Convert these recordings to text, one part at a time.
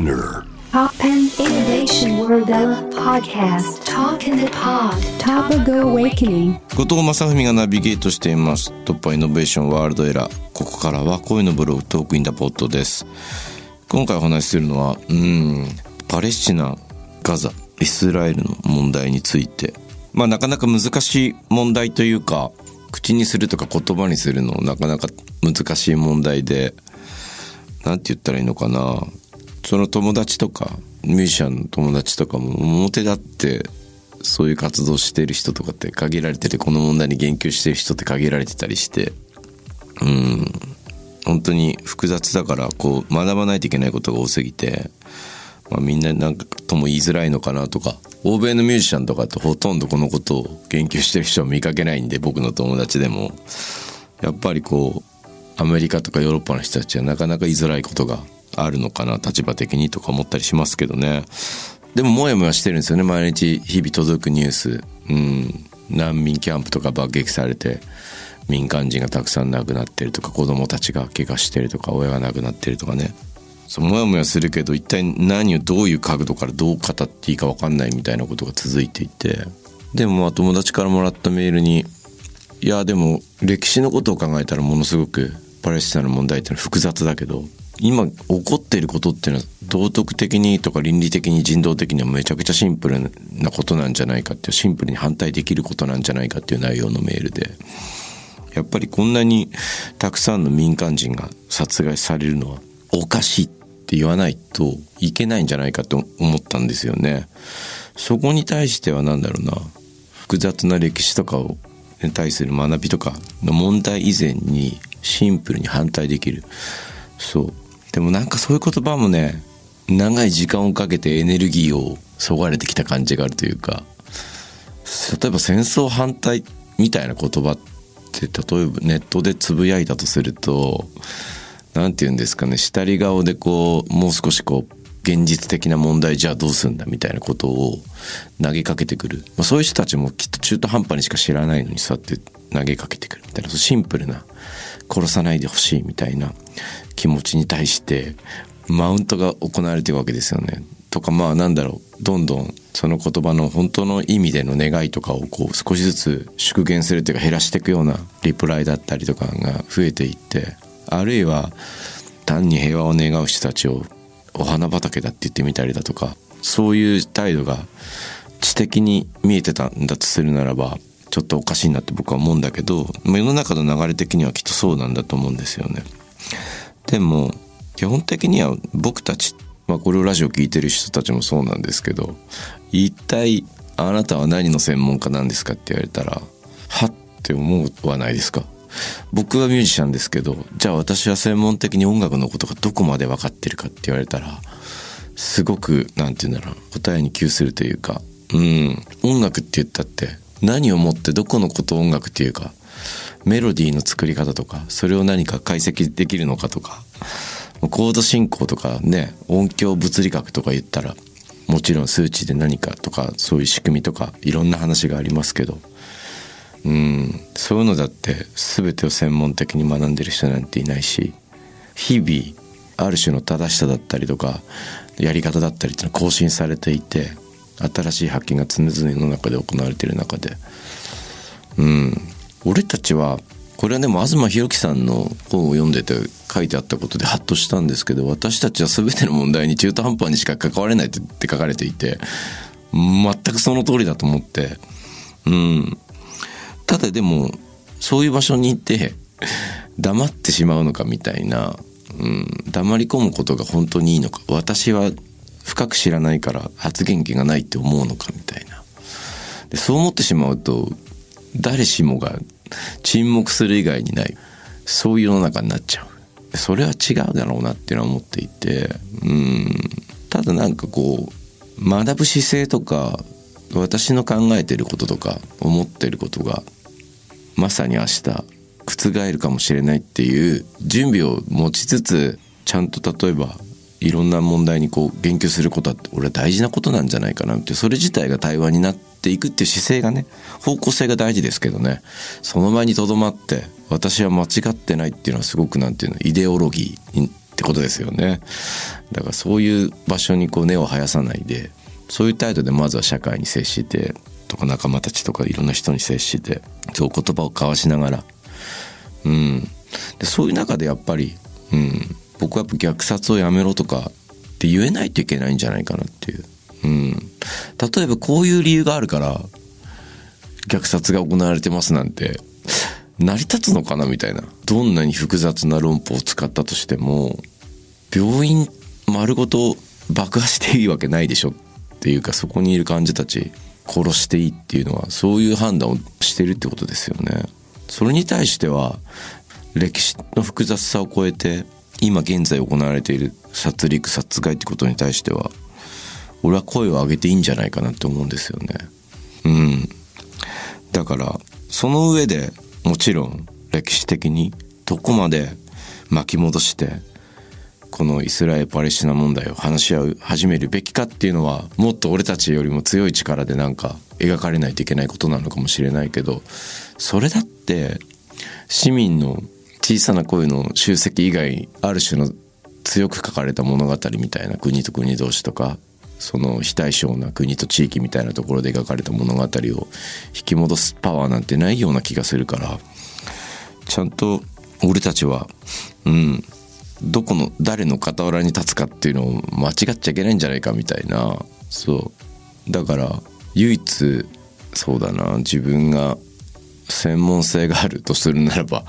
Spinner. Pop and Innovation World Podcast. Talk in the Pod. Awakening 後藤正文がナビゲートしています。突破イノベーションワールドエラーここからは声のブログトークインダポットです。今回お話しするのはうんパレスチナガザイスラエルの問題について。まあなかなか難しい問題というか口にするとか言葉にするのなかなか難しい問題でなんて言ったらいいのかなその友達とかミュージシャンの友達とかも表立ってそういう活動してる人とかって限られててこの問題に言及してる人って限られてたりしてうん。本当に複雑だからこう学ばないといけないことが多すぎて、まあ、みんななんかとも言いづらいのかなとか欧米のミュージシャンとかってほとんどこのことを言及してる人は見かけないんで僕の友達でも。やっぱりこうアメリカとかヨーロッパの人たちはなかなか言いづらいことがあるのかな立場的にとか思ったりしますけどね。でももやもやしてるんですよね毎日日々届くニュース。うん。難民キャンプとか爆撃されて民間人がたくさん亡くなってるとか子供たちが怪我してるとか親が亡くなってるとかね。そうもやもやするけど一体何をどういう角度からどう語っていいか分かんないみたいなことが続いていて。でもまあ友達からもらったメールにいやでも歴史のことを考えたらものすごくパレスチナの問題ってのは複雑だけど今起こっていることっていうのは道徳的にとか倫理的に人道的にはめちゃくちゃシンプルなことなんじゃないかっていうシンプルに反対できることなんじゃないかっていう内容のメールで。やっぱりこんなにたくさんの民間人が殺害されるのはおかしいって言わないといけないんじゃないかと思ったんですよね。そこに対しては何だろうな。複雑な歴史とかをに対する学びとかの問題以前にシンプルに反対できる。そう。でもなんかそういう言葉もね長い時間をかけてエネルギーをそがれてきた感じがあるというか例えば戦争反対みたいな言葉って例えばネットでつぶやいたとすると何て言うんですかね下り顔でこうもう少しこう現実的な問題じゃあどうすんだみたいなことを投げかけてくる、まあ、そういう人たちもきっと中途半端にしか知らないのにそうやって投げかけてくるみたいなシンプルな殺さないでほしいみたいな気持ちに対してマウントが行われてるわけですよね。とかまあなんだろうどんどんその言葉の本当の意味での願いとかをこう少しずつ縮減するというか減らしていくようなリプライだったりとかが増えていってあるいは単に平和を願う人たちをお花畑だって言ってみたりだとかそういう態度が知的に見えてたんだとするならばちょっとおかしいなって僕は思うんだけど世の中の流れ的にはきっとそうなんだと思うんですよね。でも基本的には僕たち、まあ、これをラジオ聞いてる人たちもそうなんですけど一体あなたは何の専門家なんですかって言われたらはって思うはないですか？僕はミュージシャンですけどじゃあ私は専門的に音楽のことがどこまで分かってるかって言われたらすごく何て言うんだろう答えに窮するというかうん音楽って言ったって何をもってどこのことを音楽っていうかメロディーの作り方とかそれを何か解析できるのかとかコード進行とかね音響物理学とか言ったらもちろん数値で何かとかそういう仕組みとかいろんな話がありますけどうんそういうのだって全てを専門的に学んでる人なんていないし日々ある種の正しさだったりとかやり方だったりっていうのは更新されていて新しい発見が常々の中で行われている中で。うん。俺たちはこれはでも東博樹さんの本を読んでて書いてあったことでハッとしたんですけど私たちは全ての問題に中途半端にしか関われないって書かれていて全くその通りだと思って。うん。ただでもそういう場所にいて黙ってしまうのかみたいな、うん、黙り込むことが本当にいいのか。私は深く知らないから発言権がないって思うのかみたいな。でそう思ってしまうと誰しもが沈黙する以外にないそういう世の中になっちゃう。それは違うだろうなっていうのは思っていてうん。ただなんかこう学ぶ姿勢とか私の考えてることとか思ってることがまさに明日覆るかもしれないっていう準備を持ちつつちゃんと例えばいろんな問題にこう言及することは俺は大事なことなんじゃないかなってそれ自体が対話になっていくっていう姿勢がね方向性が大事ですけどね。その場にとどまって私は間違ってないっていうのはすごくなんていうのイデオロギーってことですよね。だからそういう場所にこう根を生やさないでそういう態度でまずは社会に接してとか仲間たちとかいろんな人に接してそう言葉を交わしながら。うん。でそういう中でやっぱり、うん、僕はやっぱ虐殺をやめろとかって言えないといけないんじゃないかなっていう、うん、例えばこういう理由があるから虐殺が行われてますなんて成り立つのかなみたいな。どんなに複雑な論法を使ったとしても病院丸ごと爆破していいわけないでしょっていうかそこにいる患者たち殺していいっていうのはそういう判断をしてるってことですよね。それに対しては歴史の複雑さを超えて今現在行われている殺戮殺害ってことに対しては俺は声を上げていいんじゃないかなって思うんですよね。うん。だからその上でもちろん歴史的にどこまで巻き戻してこのイスラエル・パレスチナ問題を話し合う始めるべきかっていうのはもっと俺たちよりも強い力でなんか描かれないといけないことなのかもしれないけどそれだって市民の小さな声の集積以外ある種の強く書かれた物語みたいな国と国同士とかその非対称な国と地域みたいなところで描かれた物語を引き戻すパワーなんてないような気がするからちゃんと俺たちはうんどこの誰の傍らに立つかっていうのを間違っちゃいけないんじゃないかみたいなそう。だから唯一そうだな自分が専門性があるとするならば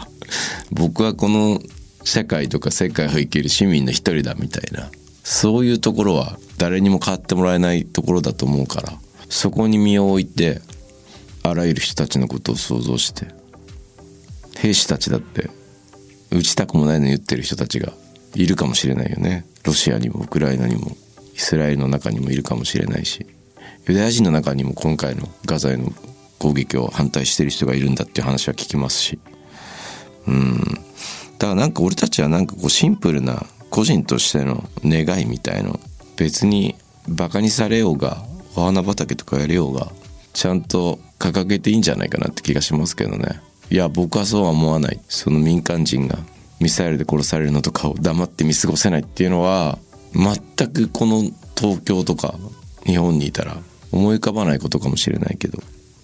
僕はこの社会とか世界を生きる市民の一人だみたいなそういうところは誰にも変わってもらえないところだと思うからそこに身を置いてあらゆる人たちのことを想像して兵士たちだって打ちたくもないの言ってる人たちがいるかもしれないよね。ロシアにもウクライナにもイスラエルの中にもいるかもしれないしユダヤ人の中にも今回のガザへの攻撃を反対してる人がいるんだっていう話は聞きますしうん。だからなんか俺たちはなんかこうシンプルな個人としての願いみたいの別にバカにされようがお花畑とかやれようがちゃんと掲げていいんじゃないかなって気がしますけどね。いや僕はそうは思わない。その民間人がミサイルで殺されるのとかを黙って見過ごせないっていうのは全くこの東京とか日本にいたら思い浮かばないことかもしれないけど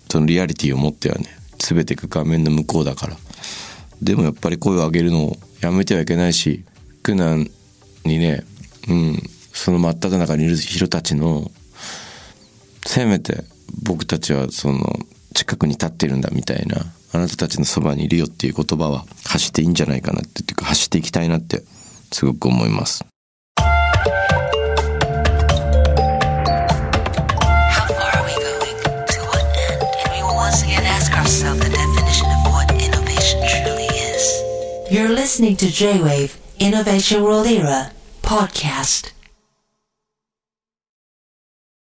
そのリアリティを持ってはね全てが画面の向こうだから。でもやっぱり声を上げるのをやめてはいけないし苦難にねうんその真っ只中にいる人たちのせめて僕たちはその近くに立ってるんだみたいなあなたたちのそばにいるよっていう言葉は走っていいんじゃないかなっていうか走っていきたいなってすごく思います。Listening to J-Wave Innovation World Era podcast.